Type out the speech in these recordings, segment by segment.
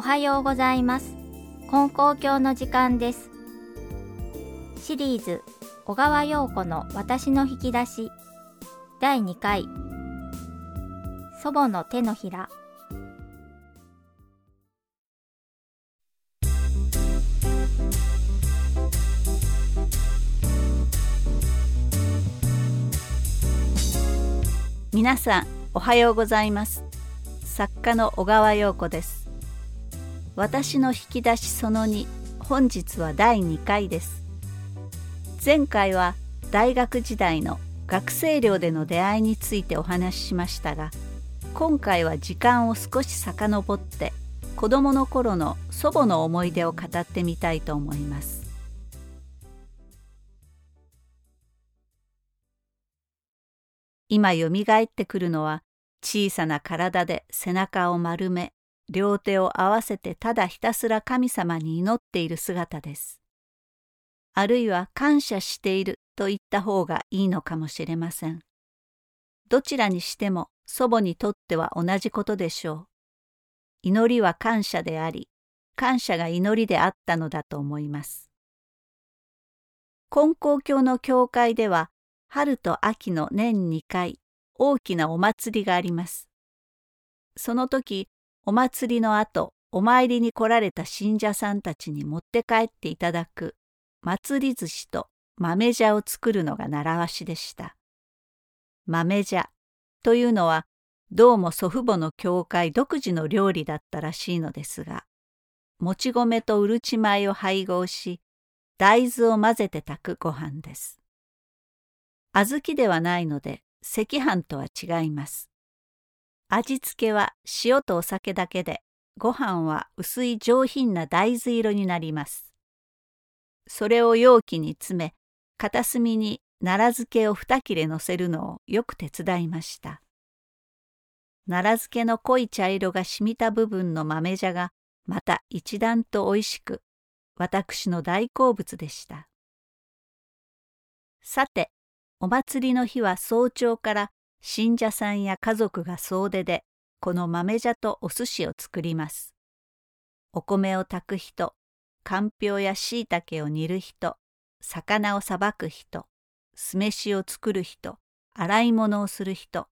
おはようございます。金光教の時間です。シリーズ小川陽子の私の引き出し。第2回。祖母の手のひら。皆さんおはようございます。作家の小川陽子です。私の引き出しその2本日は第2回です。前回は大学時代の学生寮での出会いについてお話ししましたが今回は時間を少し遡って子供の頃の祖母の思い出を語ってみたいと思います。今よみがえってくるのは小さな体で背中を丸め両手を合わせてただひたすら神様に祈っている姿です。あるいは感謝していると言った方がいいのかもしれません。どちらにしても祖母にとっては同じことでしょう。祈りは感謝であり、感謝が祈りであったのだと思います。金光教の教会では春と秋の年2回大きなお祭りがあります。その時お祭りの後お参りに来られた信者さんたちに持って帰っていただく祭り寿司と豆茶を作るのが習わしでした。豆茶というのはどうも祖父母の教会独自の料理だったらしいのですがもち米とうるち米を配合し大豆を混ぜて炊くご飯です。小豆ではないので赤飯とは違います。味付けは塩とお酒だけでご飯は薄い上品な大豆色になります。それを容器に詰め片隅に奈良漬けを二切れのせるのをよく手伝いました。奈良漬けの濃い茶色が染みた部分の豆茶がまた一段とおいしく私の大好物でした。さてお祭りの日は早朝から信者さんや家族が総出でこの豆茶とお寿司を作ります。お米を炊く人、かんぴょうやしいたけを煮る人、魚をさばく人、酢飯を作る人、洗い物をする人。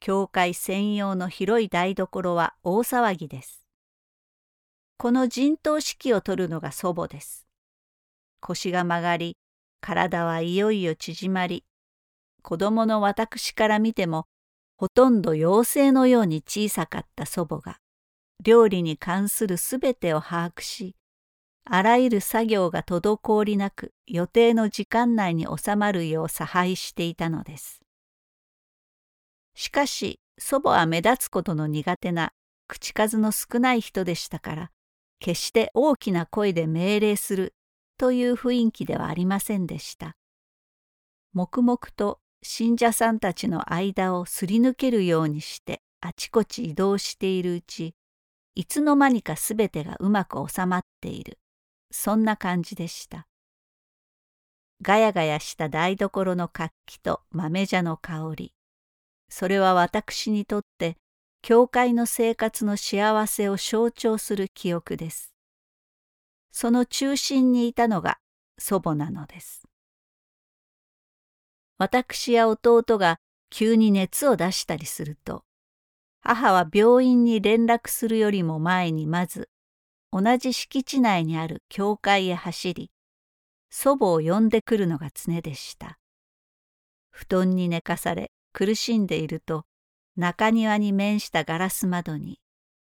教会専用の広い台所は大騒ぎです。この陣頭指揮を取るのが祖母です。腰が曲がり、体はいよいよ縮まり、子供の私から見ても、ほとんど妖精のように小さかった祖母が、料理に関するすべてを把握し、あらゆる作業が滞りなく予定の時間内に収まるよう差配していたのです。しかし祖母は目立つことの苦手な口数の少ない人でしたから決して大きな声で命令するという雰囲気ではありませんでした。黙々と信者さんたちの間をすり抜けるようにしてあちこち移動しているうち、いつの間にかすべてがうまく収まっている。そんな感じでした。ガヤガヤした台所の活気と豆茶の香り。それは私にとって教会の生活の幸せを象徴する記憶です。その中心にいたのが祖母なのです。私や弟が急に熱を出したりすると、母は病院に連絡するよりも前にまず、同じ敷地内にある教会へ走り、祖母を呼んでくるのが常でした。布団に寝かされ苦しんでいると、中庭に面したガラス窓に、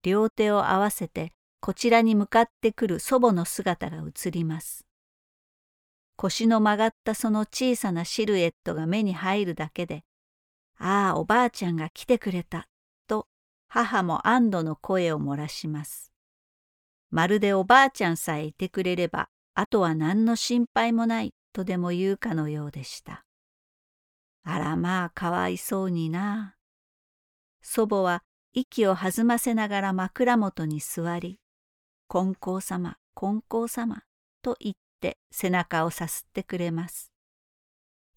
両手を合わせてこちらに向かってくる祖母の姿が映ります。腰の曲がったその小さなシルエットが目に入るだけで、ああ、おばあちゃんが来てくれた、と母も安堵の声を漏らします。まるでおばあちゃんさえいてくれれば、あとは何の心配もないとでも言うかのようでした。あらまあかわいそうにな。祖母は息を弾ませながら枕元に座り、金光様、金光様と言って背中をさすってくれます。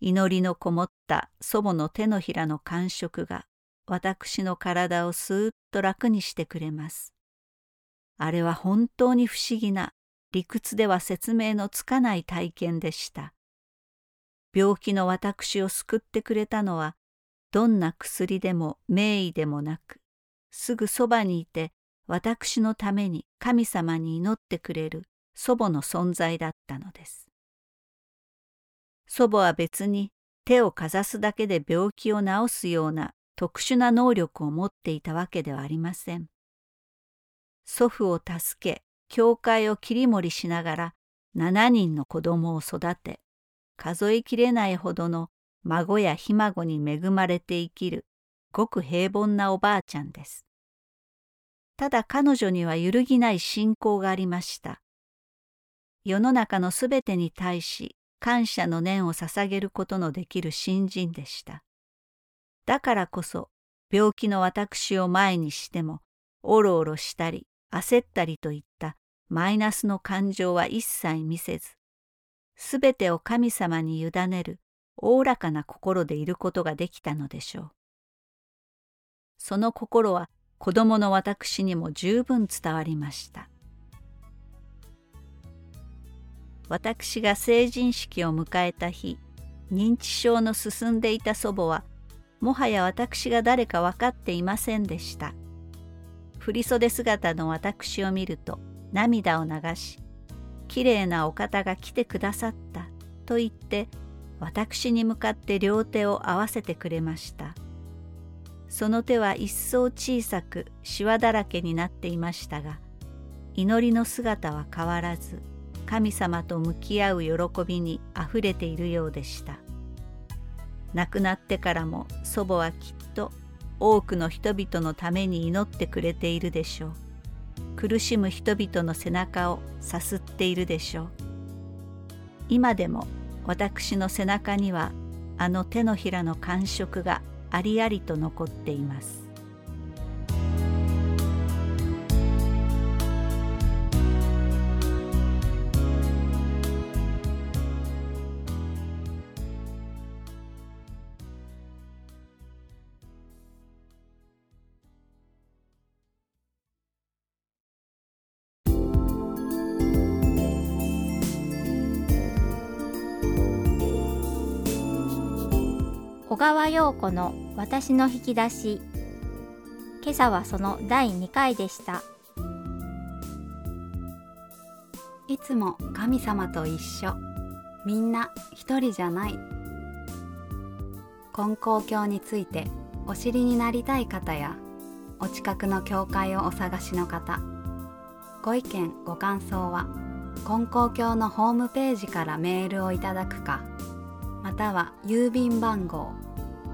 祈りのこもった祖母の手のひらの感触が私の体をスーッと楽にしてくれます。あれは本当に不思議な理屈では説明のつかない体験でした。病気の私を救ってくれたのはどんな薬でも名医でもなくすぐそばにいて私のために神様に祈ってくれる祖母の存在だったのです。祖母は別に手をかざすだけで病気を治すような特殊な能力を持っていたわけではありません。祖父を助け、教会を切り盛りしながら7人の子供を育て、数えきれないほどの孫やひ孫に恵まれて生きるごく平凡なおばあちゃんです。ただ彼女には揺るぎない信仰がありました。世の中のすべてに対し感謝の念を捧げることのできる新人でした。だからこそ病気の私を前にしてもおろおろしたり焦ったりといったマイナスの感情は一切見せず、すべてを神様に委ねるおおらかな心でいることができたのでしょう。その心は子供の私にも十分伝わりました。私が成人式を迎えた日、認知症の進んでいた祖母は、もはや私が誰か分かっていませんでした。振袖姿の私を見ると涙を流し、きれいなお方が来てくださったと言って、私に向かって両手を合わせてくれました。その手は一層小さくしわだらけになっていましたが、祈りの姿は変わらず、神様と向き合う喜びにあふれているようでした。亡くなってからも祖母はきっと多くの人々のために祈ってくれているでしょう。苦しむ人々の背中をさすっているでしょう。今でも私の背中にはあの手のひらの感触がありありと残っています。川陽子の私の引き出し。今朝はその第2回でした。いつも神様と一緒。みんな一人じゃない。金光教についてお知りになりたい方やお近くの教会をお探しの方ご意見ご感想は金光教のホームページからメールをいただくかまたは郵便番号